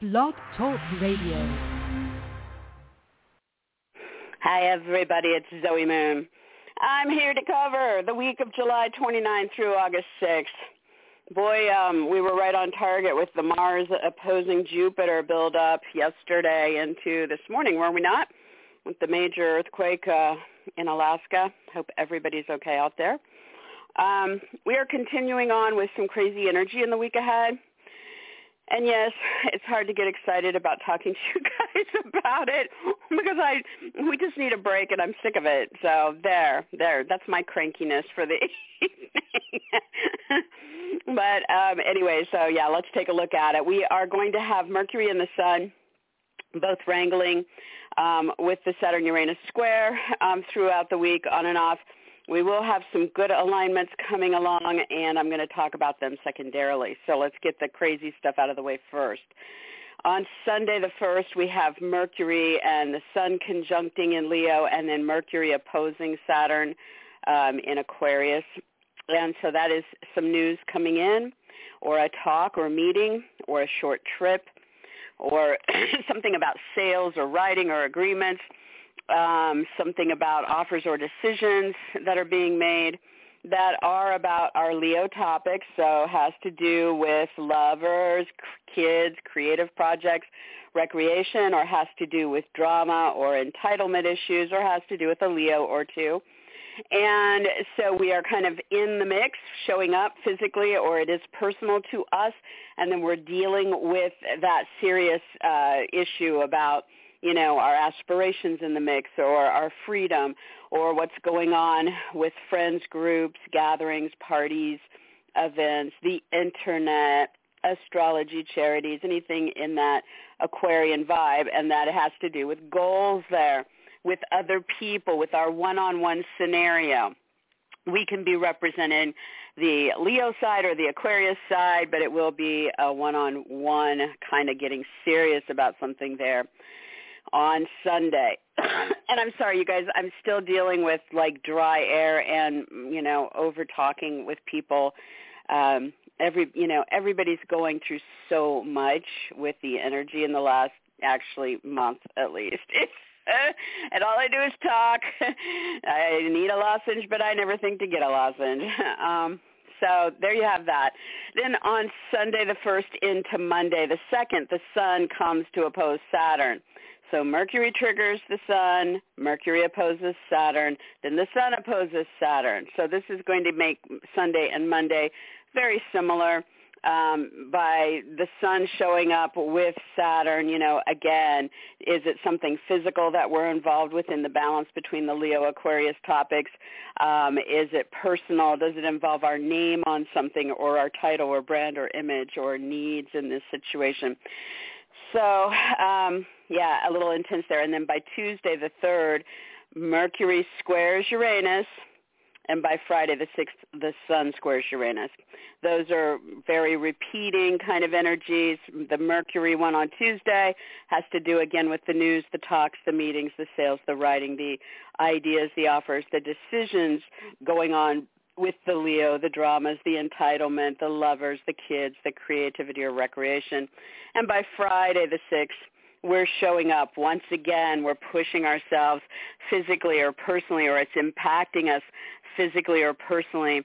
Blog Talk Radio. Hi, everybody. It's Zoe Moon. I'm here to cover the week of July 29 through August 6th. Boy, um, we were right on target with the Mars opposing Jupiter build-up yesterday into this morning, were we not? With the major earthquake uh, in Alaska. Hope everybody's okay out there. Um, we are continuing on with some crazy energy in the week ahead. And yes, it's hard to get excited about talking to you guys about it because I we just need a break and I'm sick of it. So there, there, that's my crankiness for the evening. but um anyway, so yeah, let's take a look at it. We are going to have Mercury and the Sun both wrangling um, with the Saturn Uranus square um, throughout the week on and off. We will have some good alignments coming along, and I'm going to talk about them secondarily. So let's get the crazy stuff out of the way first. On Sunday the 1st, we have Mercury and the Sun conjuncting in Leo, and then Mercury opposing Saturn um, in Aquarius. And so that is some news coming in, or a talk or a meeting, or a short trip, or something about sales or writing or agreements um, something about offers or decisions that are being made that are about our Leo topics. So has to do with lovers, kids, creative projects, recreation, or has to do with drama or entitlement issues, or has to do with a Leo or two. And so we are kind of in the mix, showing up physically, or it is personal to us, and then we're dealing with that serious uh, issue about you know, our aspirations in the mix or our freedom or what's going on with friends groups, gatherings, parties, events, the internet, astrology, charities, anything in that Aquarian vibe, and that has to do with goals there, with other people, with our one-on-one scenario. We can be representing the Leo side or the Aquarius side, but it will be a one-on-one kind of getting serious about something there on Sunday. and I'm sorry, you guys, I'm still dealing with like dry air and, you know, over talking with people. Um, every, you know, everybody's going through so much with the energy in the last actually month at least. It's and all I do is talk. I need a lozenge, but I never think to get a lozenge. Um, so there you have that. Then on Sunday the 1st into Monday the 2nd, the sun comes to oppose Saturn. So Mercury triggers the sun, Mercury opposes Saturn, then the sun opposes Saturn. So this is going to make Sunday and Monday very similar um, by the sun showing up with Saturn, you know, again, is it something physical that we're involved with in the balance between the Leo Aquarius topics? Um, is it personal? Does it involve our name on something or our title or brand or image or needs in this situation? So, um, yeah, a little intense there. And then by Tuesday the 3rd, Mercury squares Uranus, and by Friday the 6th, the Sun squares Uranus. Those are very repeating kind of energies. The Mercury one on Tuesday has to do again with the news, the talks, the meetings, the sales, the writing, the ideas, the offers, the decisions going on with the Leo, the dramas, the entitlement, the lovers, the kids, the creativity or recreation. And by Friday the 6th, we're showing up once again. We're pushing ourselves physically or personally, or it's impacting us physically or personally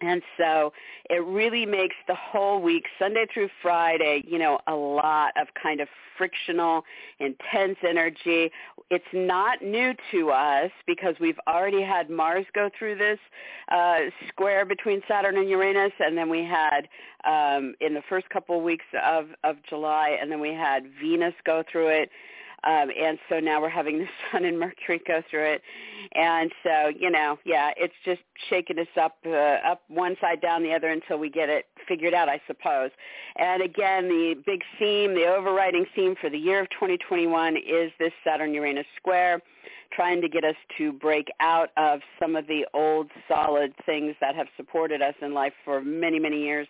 and so it really makes the whole week, Sunday through Friday, you know, a lot of kind of frictional, intense energy. It's not new to us because we've already had Mars go through this uh, square between Saturn and Uranus, and then we had um, in the first couple of weeks of, of July, and then we had Venus go through it. Um, and so now we're having the Sun and Mercury go through it, and so you know, yeah, it's just shaking us up, uh, up one side, down the other until we get it figured out, I suppose. And again, the big theme, the overriding theme for the year of 2021 is this Saturn-Uranus square trying to get us to break out of some of the old solid things that have supported us in life for many, many years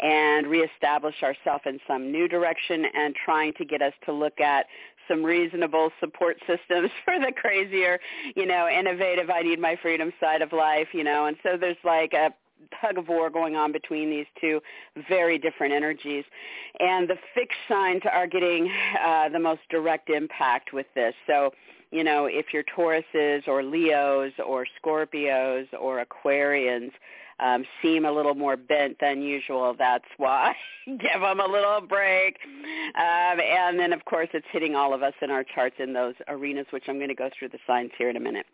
and reestablish ourselves in some new direction and trying to get us to look at some reasonable support systems for the crazier, you know, innovative I need my freedom side of life, you know. And so there's like a tug of war going on between these two very different energies. And the fixed signs are getting uh, the most direct impact with this. So you know, if you're Tauruses or Leos or Scorpios or Aquarians um, seem a little more bent than usual, that's why. Give them a little break. Um, and then, of course, it's hitting all of us in our charts in those arenas, which I'm going to go through the signs here in a minute.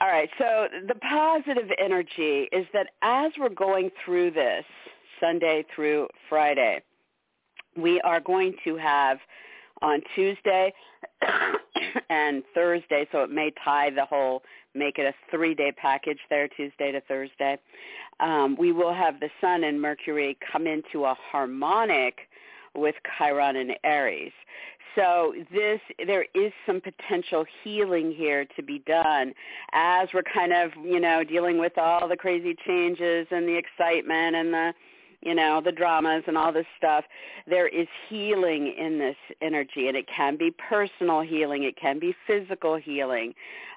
All right, so the positive energy is that as we're going through this Sunday through Friday, we are going to have on Tuesday and Thursday, so it may tie the whole, make it a three-day package there, Tuesday to Thursday. Um, we will have the Sun and Mercury come into a harmonic with Chiron and Aries. So this, there is some potential healing here to be done as we're kind of, you know, dealing with all the crazy changes and the excitement and the you know, the dramas and all this stuff, there is healing in this energy. And it can be personal healing. It can be physical healing.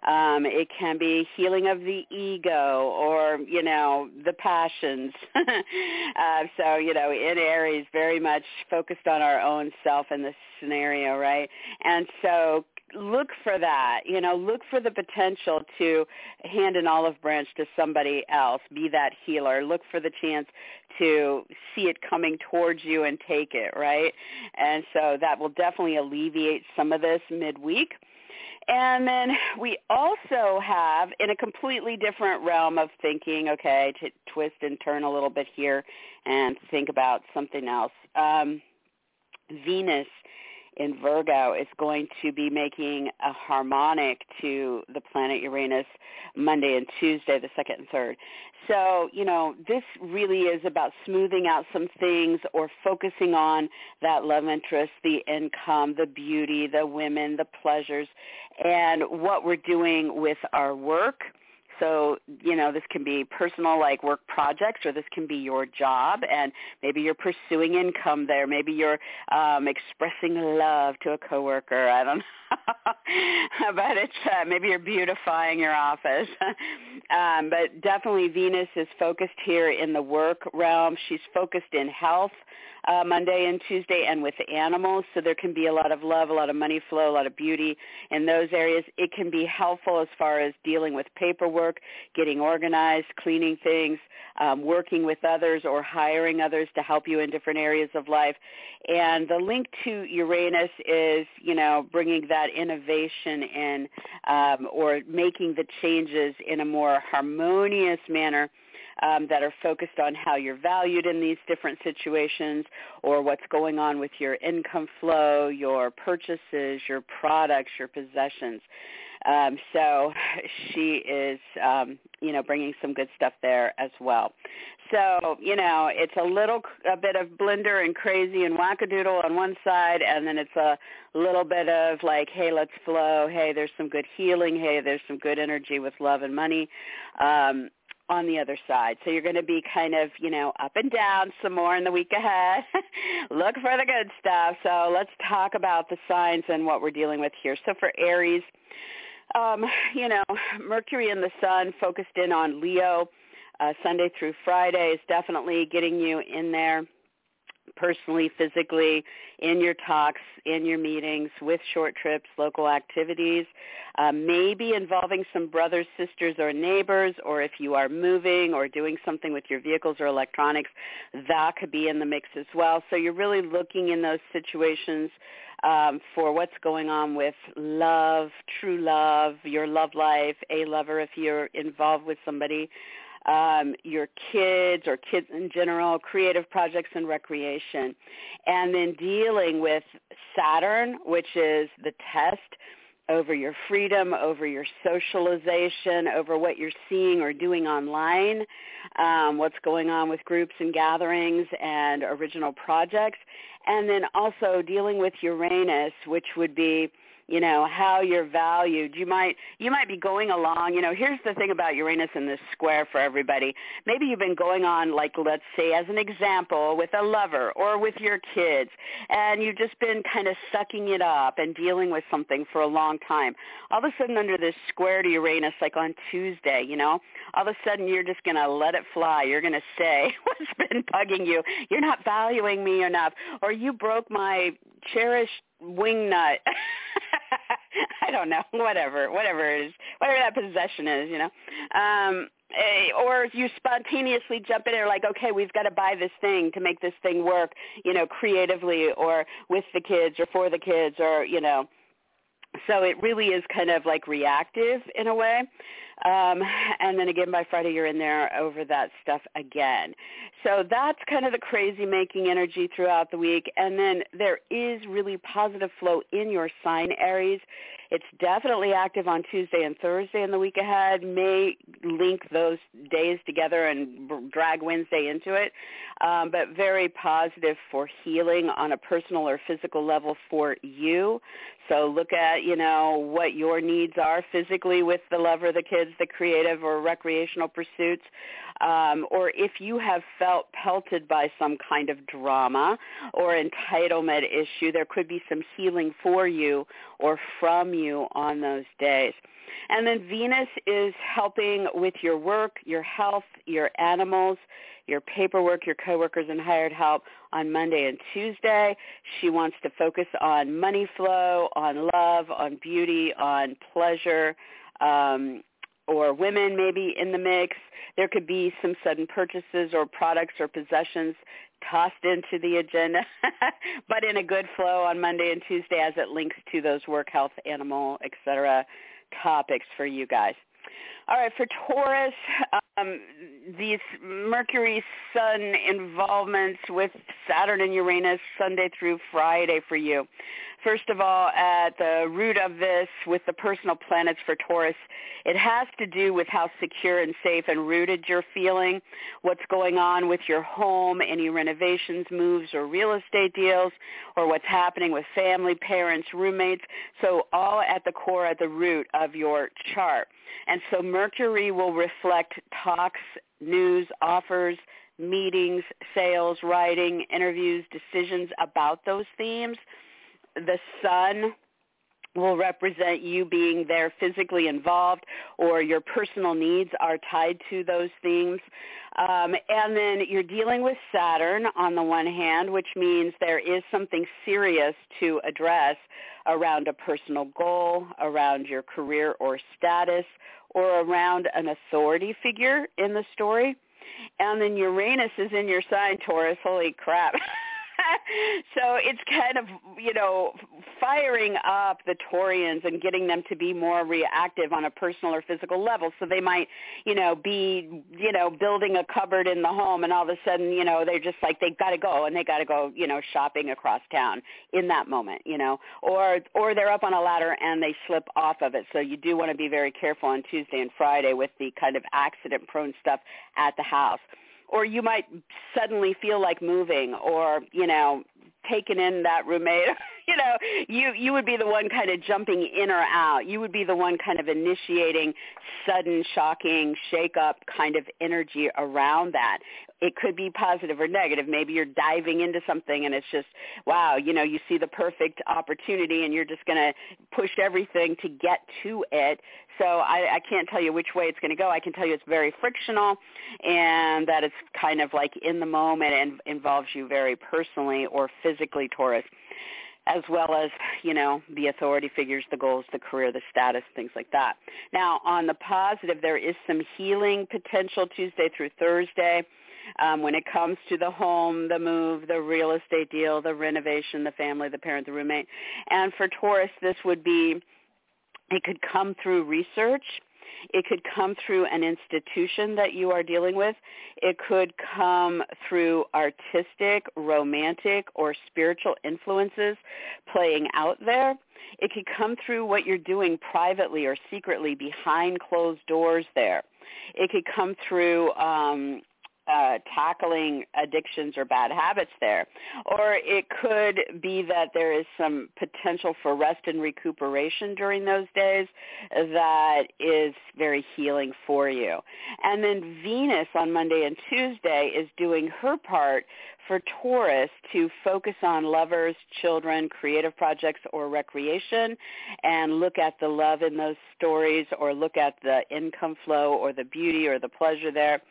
Um, it can be healing of the ego or, you know, the passions. uh, so, you know, in Aries, very much focused on our own self in this scenario, right? And so look for that. You know, look for the potential to hand an olive branch to somebody else, be that healer. Look for the chance to see it coming towards you and take it, right? And so that will definitely alleviate some of this midweek. And then we also have, in a completely different realm of thinking, okay, to twist and turn a little bit here and think about something else. Um, Venus in Virgo is going to be making a harmonic to the planet Uranus Monday and Tuesday, the second and third. So, you know, this really is about smoothing out some things or focusing on that love interest, the income, the beauty, the women, the pleasures, and what we're doing with our work so, you know, this can be personal like work projects or this can be your job and maybe you're pursuing income there. Maybe you're um, expressing love to a coworker. I don't know. but it's uh, maybe you're beautifying your office. um, but definitely Venus is focused here in the work realm. She's focused in health uh, Monday and Tuesday and with animals. So there can be a lot of love, a lot of money flow, a lot of beauty in those areas. It can be helpful as far as dealing with paperwork, getting organized, cleaning things, um, working with others or hiring others to help you in different areas of life. And the link to Uranus is, you know, bringing that innovation in um, or making the changes in a more harmonious manner um, that are focused on how you're valued in these different situations or what's going on with your income flow, your purchases, your products, your possessions. Um, so she is, um, you know, bringing some good stuff there as well. So, you know, it's a little a bit of blender and crazy and wackadoodle on one side, and then it's a little bit of like, hey, let's flow. Hey, there's some good healing. Hey, there's some good energy with love and money. Um, on the other side. So you're going to be kind of, you know, up and down some more in the week ahead. Look for the good stuff. So let's talk about the signs and what we're dealing with here. So for Aries, um, you know, Mercury and the Sun focused in on Leo uh, Sunday through Friday is definitely getting you in there personally, physically, in your talks, in your meetings, with short trips, local activities, uh, maybe involving some brothers, sisters, or neighbors, or if you are moving or doing something with your vehicles or electronics, that could be in the mix as well. So you're really looking in those situations um, for what's going on with love, true love, your love life, a lover if you're involved with somebody um, your kids or kids in general, creative projects and recreation. And then dealing with Saturn, which is the test over your freedom, over your socialization, over what you're seeing or doing online, um, what's going on with groups and gatherings and original projects, and then also dealing with Uranus, which would be you know how you're valued. You might you might be going along you know here's the thing about uranus in this square for everybody. Maybe you've been going on like let's say as an example with a lover or with your kids and you've just been kind of sucking it up and dealing with something for a long time. All of a sudden under this square to uranus like on tuesday you know all of a sudden you're just going to let it fly. You're going to say what's been bugging you? You're not valuing me enough or you broke my cherished wing nut I don't know, whatever, whatever it is, whatever that possession is, you know. Um, eh, or you spontaneously jump in and are like, okay, we've got to buy this thing to make this thing work, you know, creatively or with the kids or for the kids or, you know. So it really is kind of like reactive in a way. Um, and then again by Friday you're in there over that stuff again. So that's kind of the crazy making energy throughout the week. And then there is really positive flow in your sign Aries. It's definitely active on Tuesday and Thursday in the week ahead. May link those days together and drag Wednesday into it, um, but very positive for healing on a personal or physical level for you. So look at, you know, what your needs are physically with the lover, the kids, the creative or recreational pursuits, um, or if you have felt pelted by some kind of drama or entitlement issue, there could be some healing for you or from you on those days. And then Venus is helping with your work, your health, your animals, your paperwork, your coworkers, and hired help on Monday and Tuesday. She wants to focus on money flow, on love, on beauty, on pleasure, um, or women maybe in the mix. There could be some sudden purchases or products or possessions tossed into the agenda, but in a good flow on Monday and Tuesday as it links to those work, health, animal, etc. topics for you guys. All right, for Taurus, um, these Mercury Sun involvements with Saturn and Uranus Sunday through Friday for you. First of all, at the root of this with the personal planets for Taurus, it has to do with how secure and safe and rooted you're feeling, what's going on with your home, any renovations, moves, or real estate deals, or what's happening with family, parents, roommates. So all at the core, at the root of your chart. And so Mercury will reflect talks, news, offers, meetings, sales, writing, interviews, decisions about those themes the sun will represent you being there physically involved or your personal needs are tied to those themes. Um, and then you're dealing with Saturn on the one hand, which means there is something serious to address around a personal goal, around your career or status, or around an authority figure in the story. And then Uranus is in your sign, Taurus. Holy crap. so it's kind of, you know, firing up the Taurians and getting them to be more reactive on a personal or physical level. So they might, you know, be, you know, building a cupboard in the home and all of a sudden, you know, they're just like they've got to go and they got to go, you know, shopping across town in that moment, you know, or or they're up on a ladder and they slip off of it. So you do want to be very careful on Tuesday and Friday with the kind of accident prone stuff at the house or you might suddenly feel like moving or you know taking in that roommate you know you you would be the one kind of jumping in or out. You would be the one kind of initiating sudden shocking shake up kind of energy around that it could be positive or negative maybe you're diving into something and it's just wow you know you see the perfect opportunity and you're just going to push everything to get to it so I, I can't tell you which way it's going to go. I can tell you it's very frictional and that it's kind of like in the moment and involves you very personally or physically, Taurus, as well as, you know, the authority figures, the goals, the career, the status, things like that. Now, on the positive, there is some healing potential Tuesday through Thursday. Um, when it comes to the home, the move, the real estate deal, the renovation, the family, the parent, the roommate. And for Taurus, this would be it could come through research. It could come through an institution that you are dealing with. It could come through artistic, romantic, or spiritual influences playing out there. It could come through what you're doing privately or secretly behind closed doors there. It could come through um, uh, tackling addictions or bad habits there. Or it could be that there is some potential for rest and recuperation during those days that is very healing for you. And then Venus on Monday and Tuesday is doing her part for Taurus to focus on lovers, children, creative projects, or recreation and look at the love in those stories or look at the income flow or the beauty or the pleasure there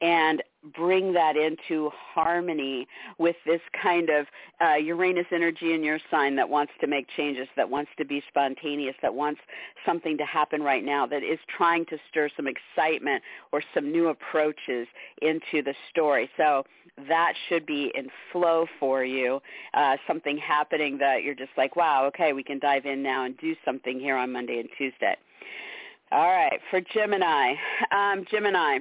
and bring that into harmony with this kind of uh, Uranus energy in your sign that wants to make changes, that wants to be spontaneous, that wants something to happen right now, that is trying to stir some excitement or some new approaches into the story. So that should be in flow for you, uh, something happening that you're just like, wow, okay, we can dive in now and do something here on Monday and Tuesday. All right, for Gemini, um, Gemini,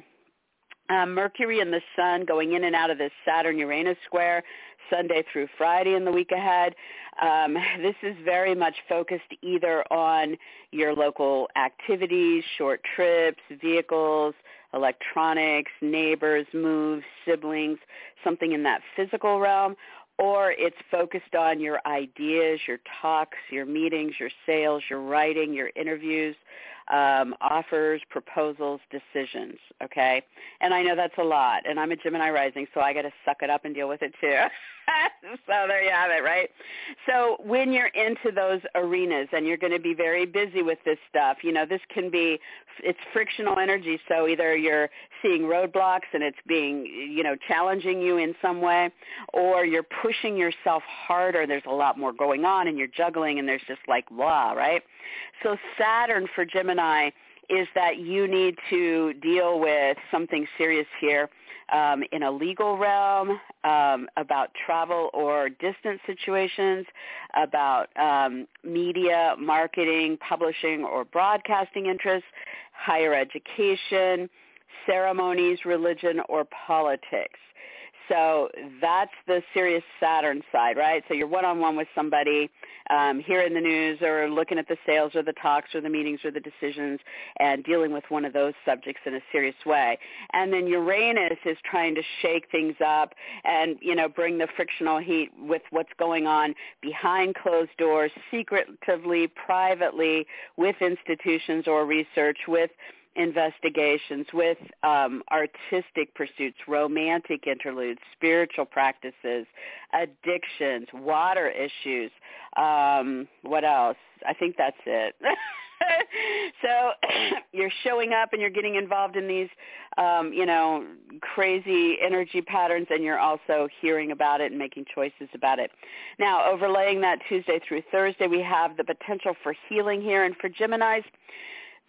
um, Mercury and the Sun going in and out of this Saturn-Uranus square Sunday through Friday in the week ahead. Um, this is very much focused either on your local activities, short trips, vehicles, electronics, neighbors, moves, siblings, something in that physical realm, or it's focused on your ideas, your talks, your meetings, your sales, your writing, your interviews, um, offers, proposals, decisions. Okay, and I know that's a lot, and I'm a Gemini rising, so I got to suck it up and deal with it too. so there you have it, right? So when you're into those arenas and you're going to be very busy with this stuff, you know, this can be it's frictional energy. So either you're seeing roadblocks and it's being, you know, challenging you in some way, or you're pushing yourself harder. There's a lot more going on, and you're juggling, and there's just like blah, right? So Saturn for Gemini is that you need to deal with something serious here um, in a legal realm, um, about travel or distance situations, about um, media, marketing, publishing, or broadcasting interests, higher education, ceremonies, religion, or politics. So that's the serious Saturn side, right? So you're one-on-one with somebody, um, hearing the news or looking at the sales or the talks or the meetings or the decisions and dealing with one of those subjects in a serious way. And then Uranus is trying to shake things up and, you know, bring the frictional heat with what's going on behind closed doors, secretively, privately, with institutions or research, with investigations with um, artistic pursuits, romantic interludes, spiritual practices, addictions, water issues. Um, what else? I think that's it. so you're showing up and you're getting involved in these, um, you know, crazy energy patterns, and you're also hearing about it and making choices about it. Now, overlaying that Tuesday through Thursday, we have the potential for healing here, and for Gemini's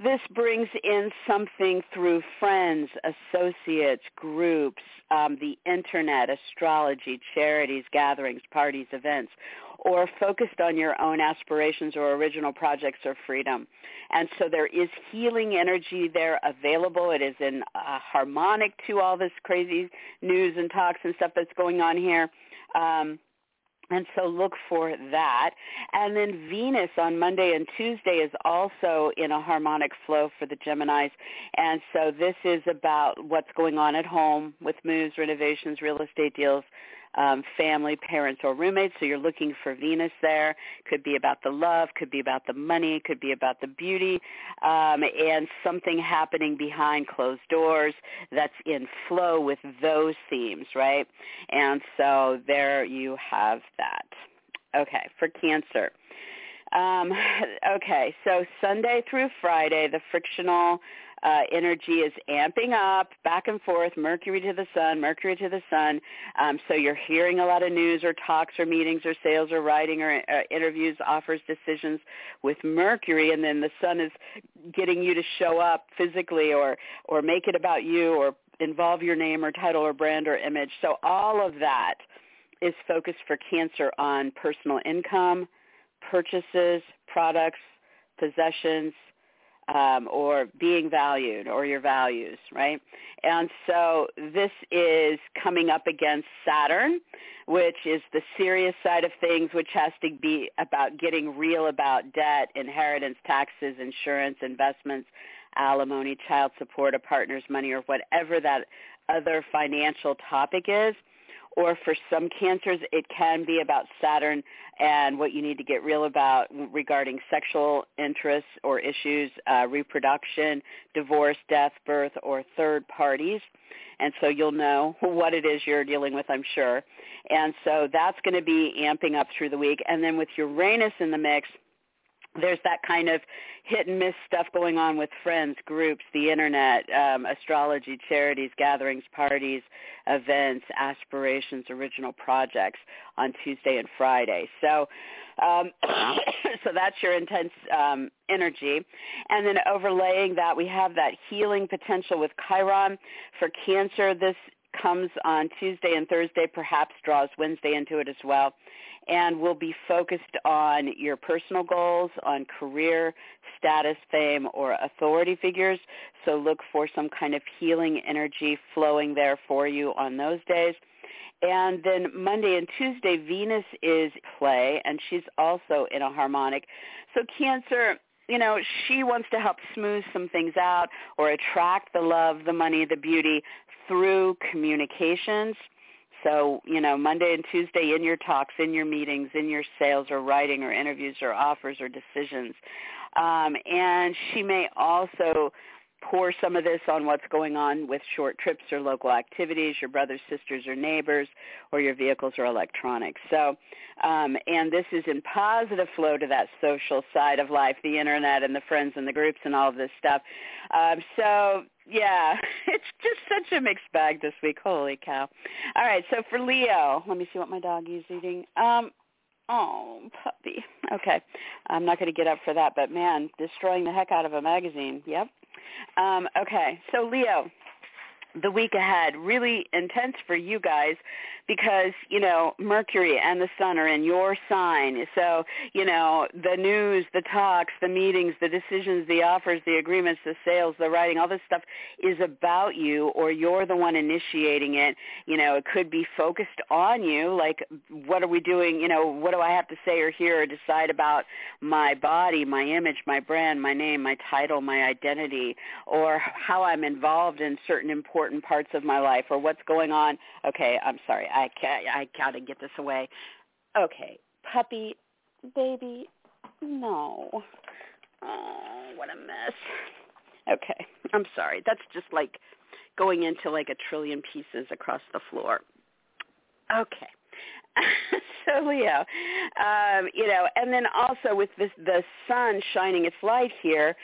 this brings in something through friends, associates, groups, um, the internet, astrology, charities, gatherings, parties, events, or focused on your own aspirations or original projects or freedom. And so there is healing energy there available. It is in uh, harmonic to all this crazy news and talks and stuff that's going on here. Um, and so look for that. And then Venus on Monday and Tuesday is also in a harmonic flow for the Geminis. And so this is about what's going on at home with moves, renovations, real estate deals, um, family, parents, or roommates. So you're looking for Venus there. Could be about the love, could be about the money, could be about the beauty, um, and something happening behind closed doors that's in flow with those themes, right? And so there you have that. Okay, for Cancer. Um, okay, so Sunday through Friday, the frictional uh, energy is amping up back and forth, Mercury to the Sun, Mercury to the Sun. Um, so you're hearing a lot of news or talks or meetings or sales or writing or uh, interviews, offers, decisions with Mercury, and then the Sun is getting you to show up physically or or make it about you or involve your name or title or brand or image. So all of that is focused for Cancer on personal income, purchases, products, possessions, um, or being valued or your values, right? And so this is coming up against Saturn, which is the serious side of things, which has to be about getting real about debt, inheritance, taxes, insurance, investments, alimony, child support, a partner's money, or whatever that other financial topic is or for some cancers, it can be about Saturn and what you need to get real about regarding sexual interests or issues, uh, reproduction, divorce, death, birth, or third parties. And so you'll know what it is you're dealing with, I'm sure. And so that's going to be amping up through the week. And then with Uranus in the mix, there's that kind of hit and miss stuff going on with friends, groups, the internet, um, astrology, charities, gatherings, parties, events, aspirations, original projects on Tuesday and Friday. So, um, so that's your intense um, energy, and then overlaying that, we have that healing potential with Chiron for Cancer. This comes on Tuesday and Thursday, perhaps draws Wednesday into it as well and will be focused on your personal goals, on career, status, fame, or authority figures. So look for some kind of healing energy flowing there for you on those days. And then Monday and Tuesday, Venus is play, and she's also in a harmonic. So Cancer, you know, she wants to help smooth some things out or attract the love, the money, the beauty through communications so, you know, Monday and Tuesday in your talks, in your meetings, in your sales or writing or interviews or offers or decisions. Um, and she may also pour some of this on what's going on with short trips or local activities, your brothers, sisters, or neighbors, or your vehicles or electronics. So, um, and this is in positive flow to that social side of life, the internet and the friends and the groups and all of this stuff. Um, so yeah, it's just such a mixed bag this week. Holy cow. All right, so for Leo, let me see what my dog is eating. Um, oh, puppy. Okay, I'm not going to get up for that, but man, destroying the heck out of a magazine. Yep. Um, okay, so Leo, the week ahead. Really intense for you guys because you know mercury and the sun are in your sign. So you know the news the talks the meetings the decisions the offers the agreements the sales the writing all this stuff is about you or you're the one initiating it. You know it could be focused on you like what are we doing? You know what do i have to say or hear or decide about my body my image my brand my name my title my identity or how i'm involved in certain important important parts of my life or what's going on. Okay, I'm sorry. I can't, I got to get this away. Okay, puppy, baby, no. Oh, what a mess. Okay, I'm sorry. That's just like going into like a trillion pieces across the floor. Okay. so Leo, um, you know, and then also with this the sun shining its light here,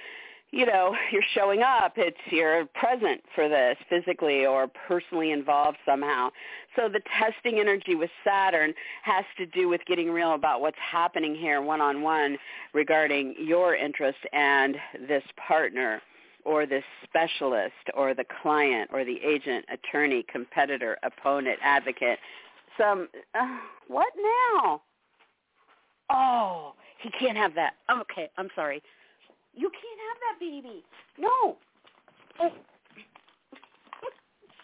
you know, you're showing up, it's you're present for this physically or personally involved somehow. So the testing energy with Saturn has to do with getting real about what's happening here one-on-one regarding your interest and this partner or this specialist or the client or the agent, attorney, competitor, opponent, advocate. Some, uh, what now? Oh, he can't have that. Okay, I'm sorry. You can't have that baby. No. Oh.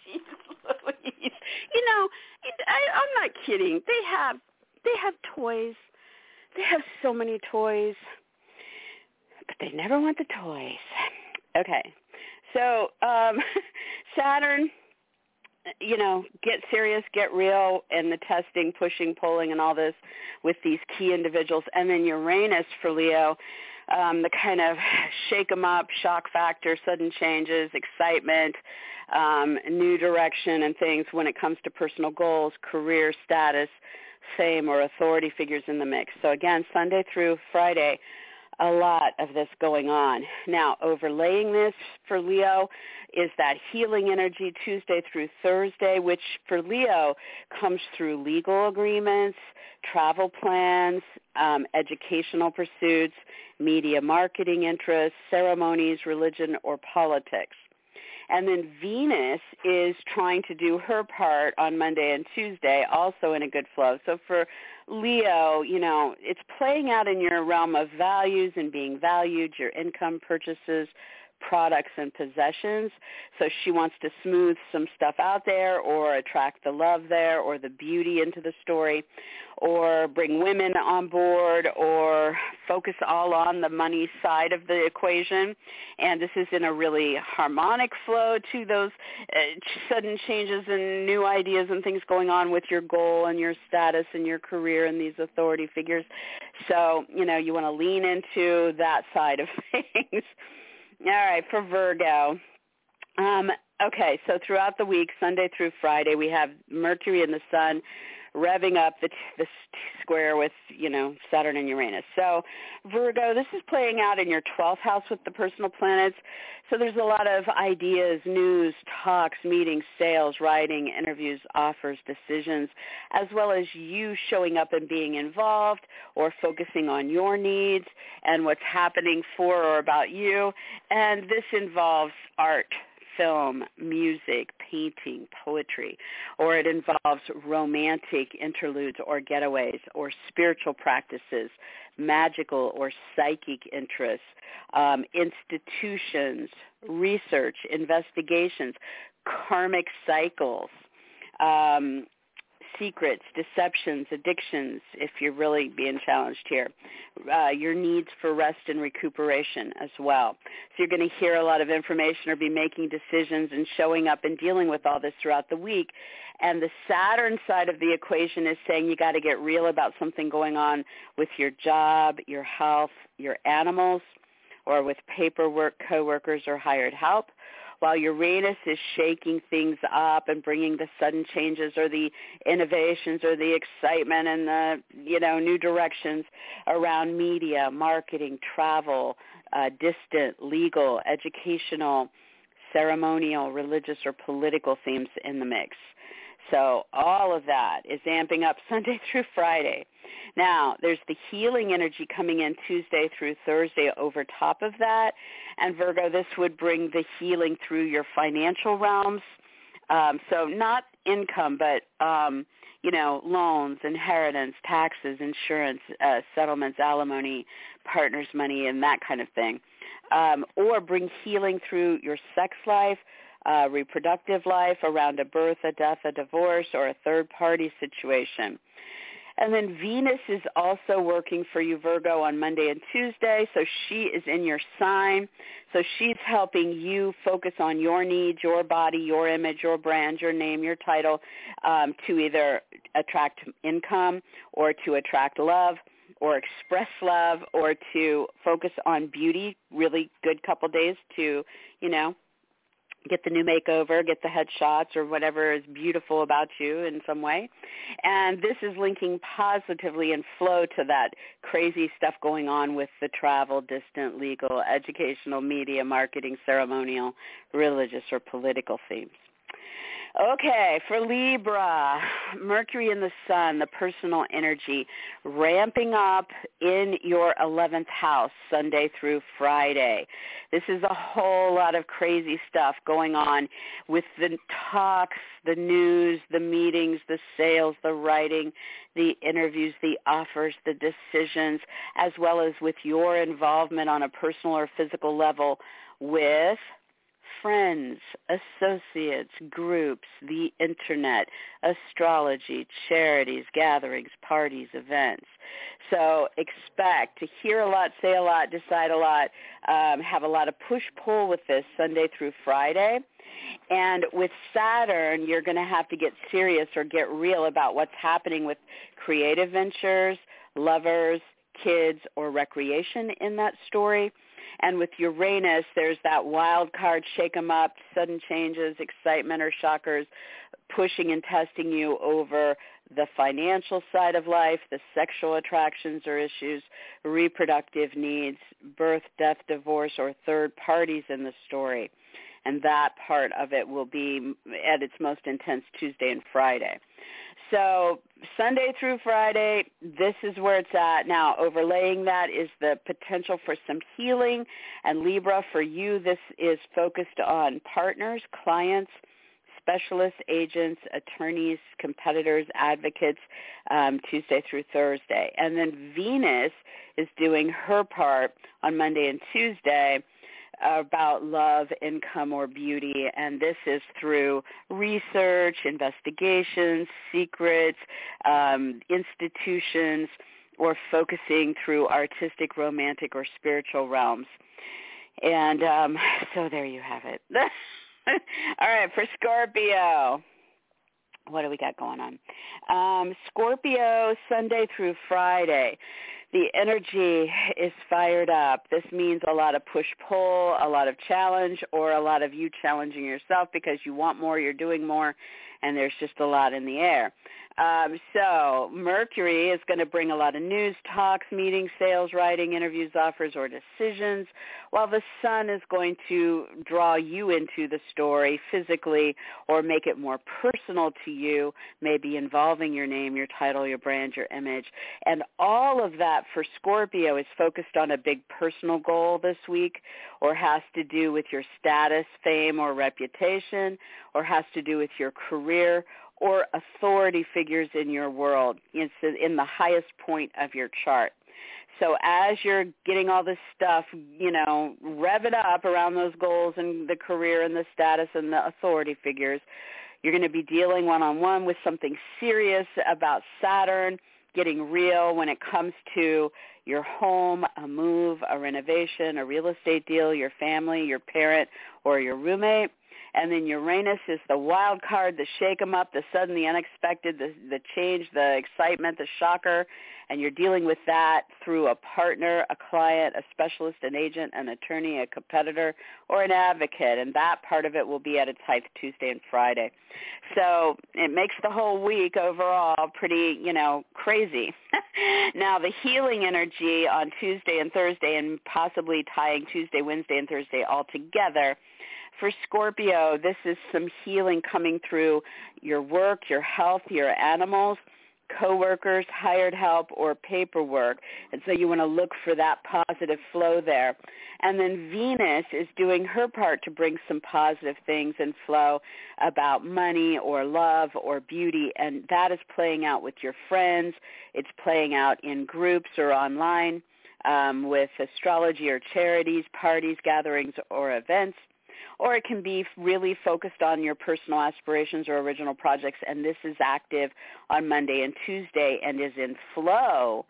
Louise. You know, I, I'm not kidding. They have they have toys. They have so many toys, but they never want the toys. Okay, so um, Saturn, you know, get serious, get real, and the testing, pushing, pulling, and all this with these key individuals, and then Uranus for Leo um, the kind of shake them up, shock factor, sudden changes, excitement, um, new direction and things when it comes to personal goals, career status, fame, or authority figures in the mix. So again, Sunday through Friday, a lot of this going on. Now, overlaying this for Leo is that healing energy Tuesday through Thursday, which for Leo comes through legal agreements, travel plans, um, educational pursuits, media marketing interests, ceremonies, religion, or politics. And then Venus is trying to do her part on Monday and Tuesday, also in a good flow. So for Leo, you know, it's playing out in your realm of values and being valued, your income, purchases, products and possessions. So she wants to smooth some stuff out there or attract the love there or the beauty into the story or bring women on board or focus all on the money side of the equation. And this is in a really harmonic flow to those uh, sudden changes and new ideas and things going on with your goal and your status and your career and these authority figures. So, you know, you want to lean into that side of things. All right, for Virgo. Um, okay, so throughout the week, Sunday through Friday, we have Mercury and the Sun revving up the, the square with, you know, Saturn and Uranus. So Virgo, this is playing out in your 12th house with the personal planets. So there's a lot of ideas, news, talks, meetings, sales, writing, interviews, offers, decisions, as well as you showing up and being involved or focusing on your needs and what's happening for or about you. And this involves art, film, music, painting, poetry, or it involves romantic interludes or getaways or spiritual practices, magical or psychic interests, um, institutions, research, investigations, karmic cycles, um, secrets, deceptions, addictions, if you're really being challenged here, uh, your needs for rest and recuperation as well. So you're going to hear a lot of information or be making decisions and showing up and dealing with all this throughout the week. And the Saturn side of the equation is saying you got to get real about something going on with your job, your health, your animals, or with paperwork, coworkers, or hired help while Uranus is shaking things up and bringing the sudden changes or the innovations or the excitement and the, you know, new directions around media, marketing, travel, uh, distant, legal, educational, ceremonial, religious, or political themes in the mix. So all of that is amping up Sunday through Friday. Now, there's the healing energy coming in Tuesday through Thursday over top of that. And Virgo, this would bring the healing through your financial realms. Um, so not income, but, um, you know, loans, inheritance, taxes, insurance, uh, settlements, alimony, partners' money, and that kind of thing. Um, or bring healing through your sex life, uh, reproductive life, around a birth, a death, a divorce, or a third-party situation. And then Venus is also working for you, Virgo, on Monday and Tuesday. So she is in your sign. So she's helping you focus on your needs, your body, your image, your brand, your name, your title um, to either attract income or to attract love or express love or to focus on beauty, really good couple days to, you know, get the new makeover, get the headshots or whatever is beautiful about you in some way. And this is linking positively and flow to that crazy stuff going on with the travel, distant, legal, educational, media, marketing, ceremonial, religious, or political themes. Okay, for Libra, Mercury in the Sun, the personal energy, ramping up in your 11th house Sunday through Friday. This is a whole lot of crazy stuff going on with the talks, the news, the meetings, the sales, the writing, the interviews, the offers, the decisions, as well as with your involvement on a personal or physical level with friends, associates, groups, the internet, astrology, charities, gatherings, parties, events. So expect to hear a lot, say a lot, decide a lot, um, have a lot of push-pull with this Sunday through Friday. And with Saturn, you're going to have to get serious or get real about what's happening with creative ventures, lovers, kids, or recreation in that story and with Uranus, there's that wild card, shake 'em up, sudden changes, excitement or shockers, pushing and testing you over the financial side of life, the sexual attractions or issues, reproductive needs, birth, death, divorce, or third parties in the story. And that part of it will be at its most intense Tuesday and Friday. So Sunday through Friday, this is where it's at. Now, overlaying that is the potential for some healing. And Libra, for you, this is focused on partners, clients, specialists, agents, attorneys, competitors, advocates, um, Tuesday through Thursday. And then Venus is doing her part on Monday and Tuesday about love, income, or beauty. And this is through research, investigations, secrets, um, institutions, or focusing through artistic, romantic, or spiritual realms. And um, so there you have it. All right, for Scorpio what do we got going on? Um, Scorpio, Sunday through Friday. The energy is fired up. This means a lot of push-pull, a lot of challenge, or a lot of you challenging yourself because you want more, you're doing more, and there's just a lot in the air. Um, so Mercury is going to bring a lot of news, talks, meetings, sales, writing, interviews, offers, or decisions, while the Sun is going to draw you into the story physically or make it more personal to you, maybe involving your name, your title, your brand, your image. And all of that for Scorpio is focused on a big personal goal this week or has to do with your status, fame, or reputation or has to do with your career or authority figures in your world. It's in the highest point of your chart. So as you're getting all this stuff, you know, rev it up around those goals and the career and the status and the authority figures, you're going to be dealing one-on-one with something serious about Saturn, getting real when it comes to your home, a move, a renovation, a real estate deal, your family, your parent, or your roommate. And then Uranus is the wild card, the shake 'em up, the sudden, the unexpected, the, the change, the excitement, the shocker. And you're dealing with that through a partner, a client, a specialist, an agent, an attorney, a competitor, or an advocate. And that part of it will be at its height Tuesday and Friday. So it makes the whole week overall pretty, you know, crazy. now the healing energy on Tuesday and Thursday and possibly tying Tuesday, Wednesday, and Thursday all together – for Scorpio, this is some healing coming through your work, your health, your animals, coworkers, hired help, or paperwork. And so you want to look for that positive flow there. And then Venus is doing her part to bring some positive things and flow about money or love or beauty. And that is playing out with your friends. It's playing out in groups or online um, with astrology or charities, parties, gatherings, or events or it can be really focused on your personal aspirations or original projects, and this is active on Monday and Tuesday and is in flow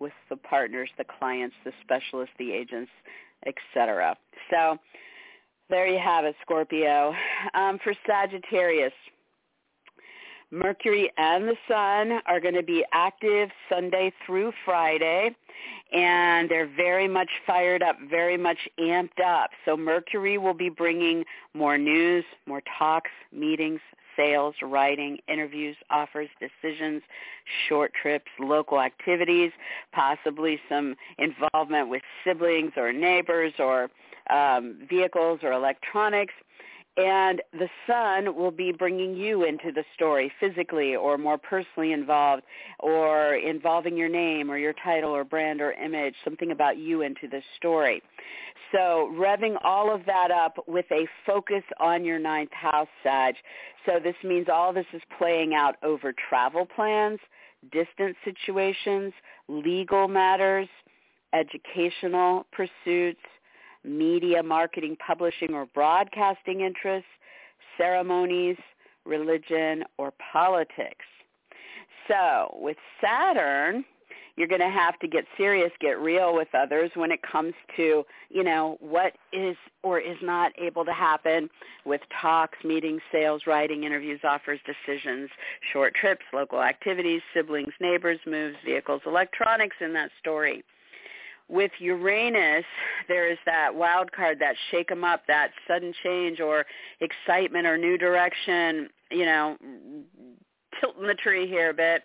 with the partners, the clients, the specialists, the agents, etc. So there you have it, Scorpio. Um, for Sagittarius, Mercury and the Sun are going to be active Sunday through Friday, and they're very much fired up, very much amped up. So Mercury will be bringing more news, more talks, meetings, sales, writing, interviews, offers, decisions, short trips, local activities, possibly some involvement with siblings or neighbors or um, vehicles or electronics and the sun will be bringing you into the story physically or more personally involved or involving your name or your title or brand or image, something about you into the story. So revving all of that up with a focus on your ninth house, Sag. So this means all this is playing out over travel plans, distance situations, legal matters, educational pursuits, media, marketing, publishing, or broadcasting interests, ceremonies, religion, or politics. So with Saturn, you're going to have to get serious, get real with others when it comes to, you know, what is or is not able to happen with talks, meetings, sales, writing, interviews, offers, decisions, short trips, local activities, siblings, neighbors, moves, vehicles, electronics in that story with Uranus, there is that wild card, that shake 'em up, that sudden change or excitement or new direction, you know, tilting the tree here a bit.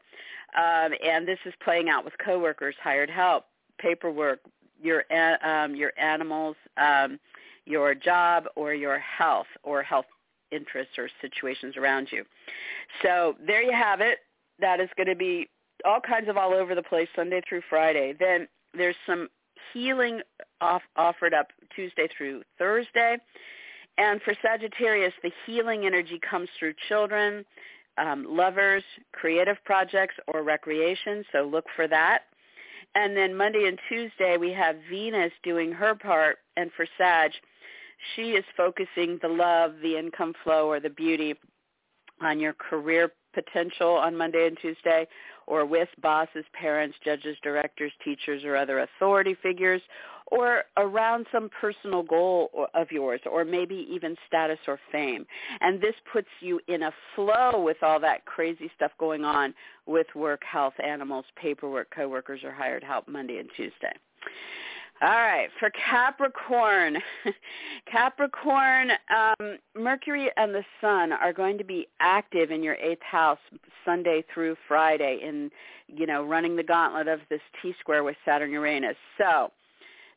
Um, and this is playing out with coworkers, hired help, paperwork, your um, your animals, um, your job, or your health, or health interests or situations around you. So there you have it. That is going to be all kinds of all over the place Sunday through Friday. Then there's some healing off, offered up Tuesday through Thursday. And for Sagittarius, the healing energy comes through children, um, lovers, creative projects, or recreation. So look for that. And then Monday and Tuesday, we have Venus doing her part. And for Sag, She is focusing the love, the income flow, or the beauty on your career potential on Monday and Tuesday or with bosses, parents, judges, directors, teachers, or other authority figures or around some personal goal of yours or maybe even status or fame. And this puts you in a flow with all that crazy stuff going on with work, health, animals, paperwork, coworkers, or hired help Monday and Tuesday. All right, for Capricorn, Capricorn, um, Mercury and the Sun are going to be active in your eighth house Sunday through Friday in, you know, running the gauntlet of this T square with Saturn Uranus. So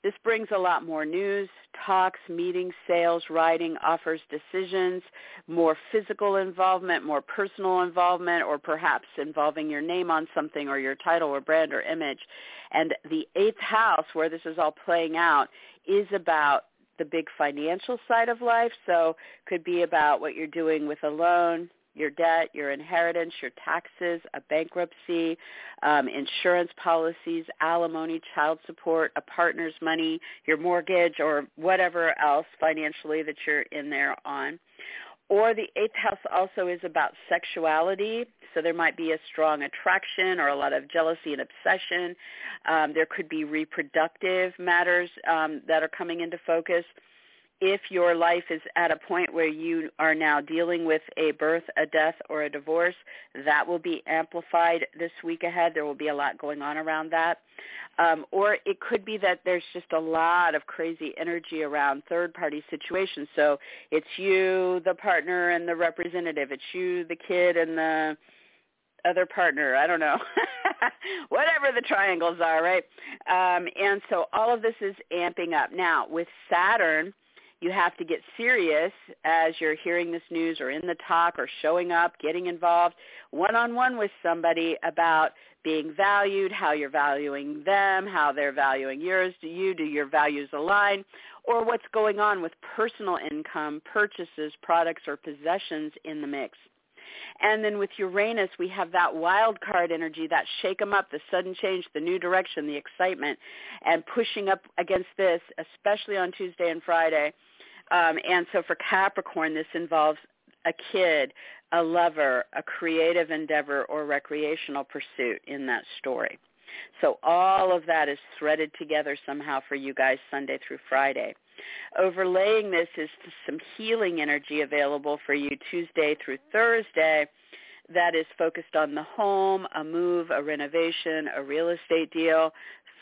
this brings a lot more news, talks, meetings, sales, writing, offers, decisions, more physical involvement, more personal involvement, or perhaps involving your name on something or your title or brand or image. And the eighth house, where this is all playing out, is about the big financial side of life. So could be about what you're doing with a loan, your debt, your inheritance, your taxes, a bankruptcy, um, insurance policies, alimony, child support, a partner's money, your mortgage, or whatever else financially that you're in there on. Or the eighth house also is about sexuality, so there might be a strong attraction or a lot of jealousy and obsession. Um, there could be reproductive matters um, that are coming into focus if your life is at a point where you are now dealing with a birth, a death, or a divorce, that will be amplified this week ahead. There will be a lot going on around that. Um, or it could be that there's just a lot of crazy energy around third-party situations. So it's you, the partner, and the representative. It's you, the kid, and the other partner. I don't know. Whatever the triangles are, right? Um, and so all of this is amping up. Now, with Saturn, you have to get serious as you're hearing this news or in the talk or showing up, getting involved one-on-one with somebody about being valued, how you're valuing them, how they're valuing yours. Do you, do your values align? Or what's going on with personal income, purchases, products, or possessions in the mix. And then with Uranus, we have that wild card energy, that shake them up, the sudden change, the new direction, the excitement, and pushing up against this, especially on Tuesday and Friday, um, and so for Capricorn, this involves a kid, a lover, a creative endeavor, or recreational pursuit in that story. So all of that is threaded together somehow for you guys Sunday through Friday. Overlaying this is some healing energy available for you Tuesday through Thursday that is focused on the home, a move, a renovation, a real estate deal,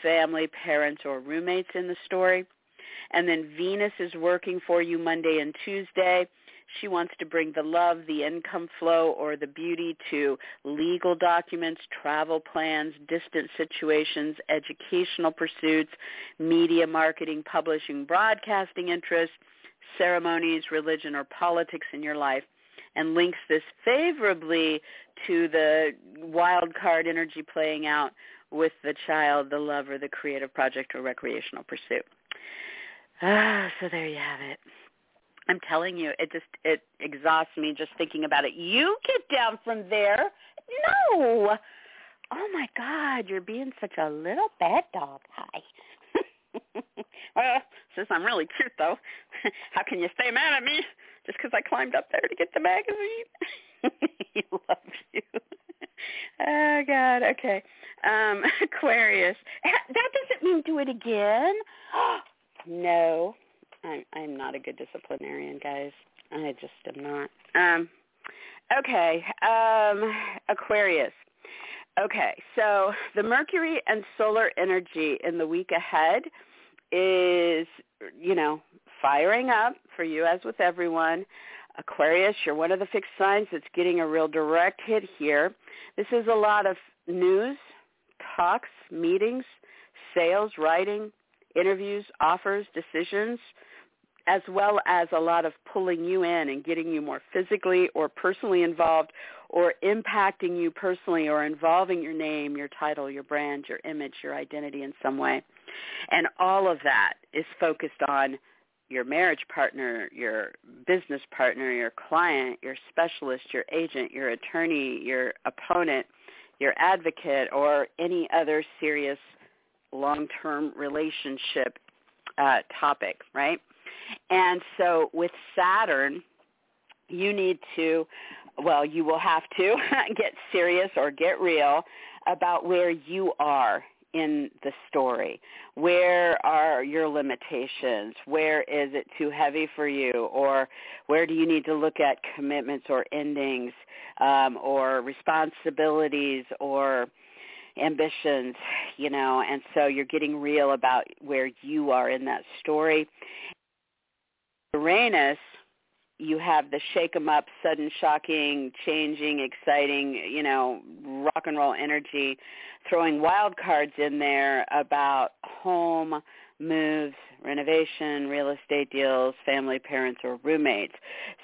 family, parents, or roommates in the story. And then Venus is working for you Monday and Tuesday. She wants to bring the love, the income flow, or the beauty to legal documents, travel plans, distant situations, educational pursuits, media marketing, publishing, broadcasting interests, ceremonies, religion, or politics in your life and links this favorably to the wild card energy playing out with the child, the lover, the creative project, or recreational pursuit. Ah, so there you have it. I'm telling you, it just it exhausts me just thinking about it. You get down from there. No. Oh my God, you're being such a little bad dog. Hi. well, since I'm really cute though, how can you stay mad at me just because I climbed up there to get the magazine? he loves you. oh God. Okay. Um, Aquarius. That doesn't mean do it again. No, I'm, I'm not a good disciplinarian, guys. I just am not. Um, okay, um, Aquarius. Okay, so the Mercury and solar energy in the week ahead is, you know, firing up for you as with everyone. Aquarius, you're one of the fixed signs that's getting a real direct hit here. This is a lot of news, talks, meetings, sales, writing, interviews, offers, decisions, as well as a lot of pulling you in and getting you more physically or personally involved or impacting you personally or involving your name, your title, your brand, your image, your identity in some way. And all of that is focused on your marriage partner, your business partner, your client, your specialist, your agent, your attorney, your opponent, your advocate, or any other serious long-term relationship uh, topic, right? And so with Saturn, you need to, well, you will have to get serious or get real about where you are in the story. Where are your limitations? Where is it too heavy for you? Or where do you need to look at commitments or endings um, or responsibilities or ambitions, you know, and so you're getting real about where you are in that story. Uranus, you have the shake 'em up, sudden, shocking, changing, exciting, you know, rock and roll energy, throwing wild cards in there about home moves, renovation, real estate deals, family, parents, or roommates.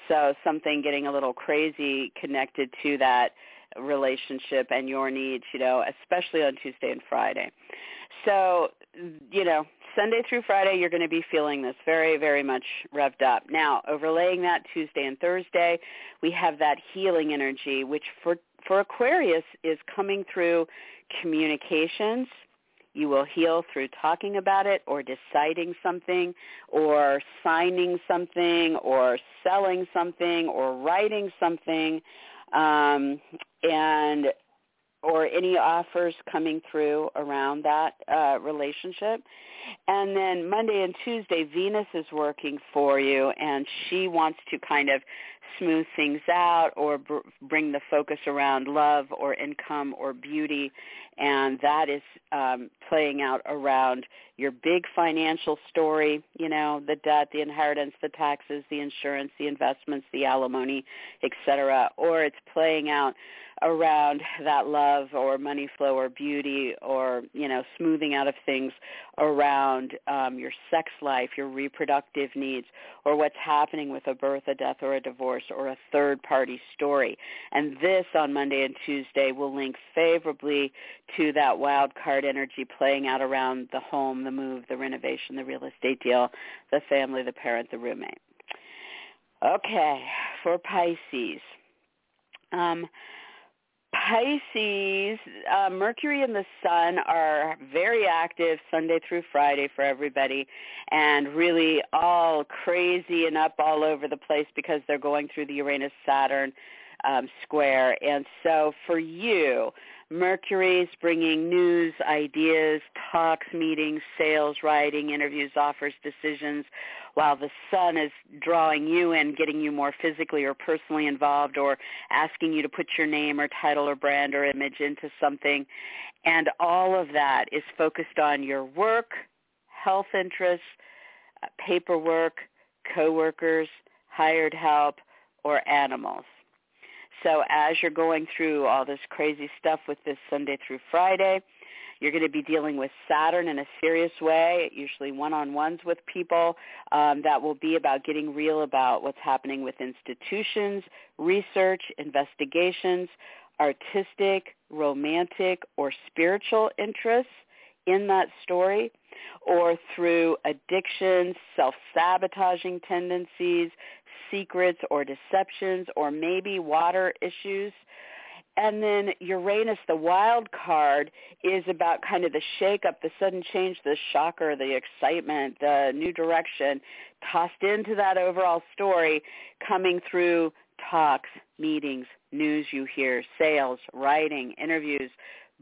So something getting a little crazy connected to that relationship and your needs, you know, especially on Tuesday and Friday. So, you know, Sunday through Friday, you're going to be feeling this very, very much revved up. Now, overlaying that Tuesday and Thursday, we have that healing energy, which for, for Aquarius is coming through communications. You will heal through talking about it or deciding something or signing something or selling something or writing something um, and or any offers coming through around that uh, relationship. And then Monday and Tuesday, Venus is working for you, and she wants to kind of smooth things out or br- bring the focus around love or income or beauty and that is um, playing out around your big financial story you know the debt the inheritance the taxes the insurance the investments the alimony etc or it's playing out around that love or money flow or beauty or you know smoothing out of things around um, your sex life your reproductive needs or what's happening with a birth a death or a divorce or a third party story. And this on monday and tuesday will link favorably to that wild card energy playing out around the home the move the renovation the real estate deal the family the parent the roommate okay for pisces um, Pisces, uh, Mercury and the Sun are very active Sunday through Friday for everybody and really all crazy and up all over the place because they're going through the Uranus-Saturn um, square. And so for you, Mercury is bringing news, ideas, talks, meetings, sales, writing, interviews, offers, decisions, while the sun is drawing you in, getting you more physically or personally involved or asking you to put your name or title or brand or image into something. And all of that is focused on your work, health interests, uh, paperwork, coworkers, hired help, or animals. So as you're going through all this crazy stuff with this Sunday through Friday, you're going to be dealing with Saturn in a serious way, usually one-on-ones with people. Um, that will be about getting real about what's happening with institutions, research, investigations, artistic, romantic, or spiritual interests in that story or through addictions, self-sabotaging tendencies, secrets or deceptions or maybe water issues. And then Uranus, the wild card, is about kind of the shake-up, the sudden change, the shocker, the excitement, the new direction tossed into that overall story coming through talks, meetings, news you hear, sales, writing, interviews,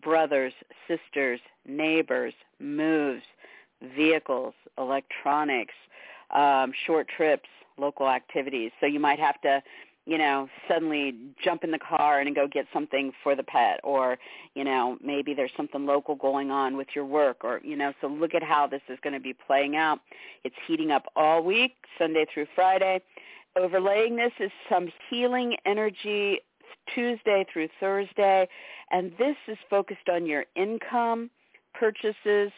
brothers, sisters, neighbors, moves, vehicles, electronics, um, short trips, local activities. So you might have to, you know, suddenly jump in the car and go get something for the pet or, you know, maybe there's something local going on with your work or, you know, so look at how this is going to be playing out. It's heating up all week, Sunday through Friday. Overlaying this is some healing energy Tuesday through Thursday, and this is focused on your income, purchases,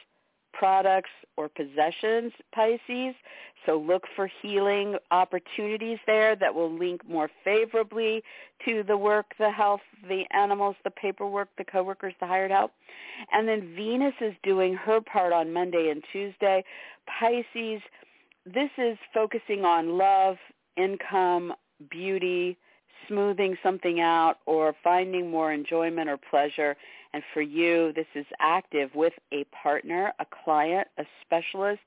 products or possessions, Pisces. So look for healing opportunities there that will link more favorably to the work, the health, the animals, the paperwork, the coworkers, the hired help. And then Venus is doing her part on Monday and Tuesday. Pisces, this is focusing on love, income, beauty, smoothing something out or finding more enjoyment or pleasure. And for you, this is active with a partner, a client, a specialist,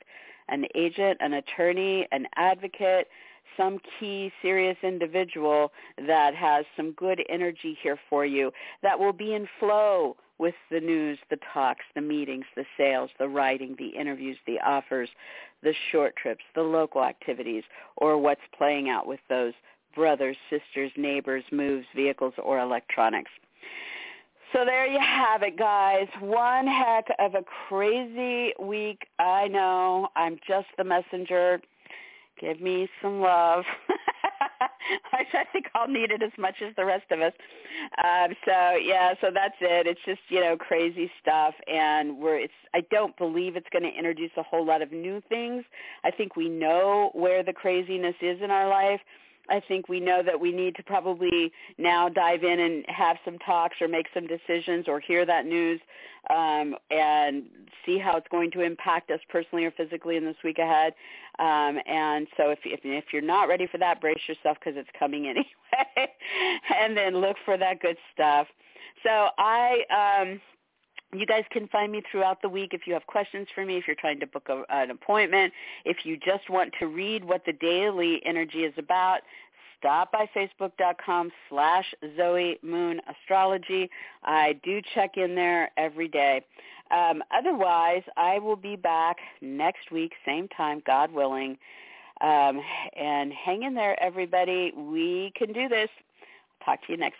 an agent, an attorney, an advocate, some key serious individual that has some good energy here for you that will be in flow with the news, the talks, the meetings, the sales, the writing, the interviews, the offers, the short trips, the local activities, or what's playing out with those brothers, sisters, neighbors, moves, vehicles, or electronics. So there you have it, guys. One heck of a crazy week. I know. I'm just the messenger. Give me some love. I think I'll need it as much as the rest of us. Um, so yeah, so that's it. It's just you know crazy stuff, and we're. It's. I don't believe it's going to introduce a whole lot of new things. I think we know where the craziness is in our life. I think we know that we need to probably now dive in and have some talks or make some decisions or hear that news um, and see how it's going to impact us personally or physically in this week ahead. Um, and so if, if, if you're not ready for that, brace yourself because it's coming anyway. and then look for that good stuff. So I um, you guys can find me throughout the week if you have questions for me, if you're trying to book a, an appointment, if you just want to read what the daily energy is about, stop by facebook.com slash Zoe Moon Astrology. I do check in there every day. Um, otherwise, I will be back next week, same time, God willing. Um, and hang in there, everybody. We can do this. Talk to you next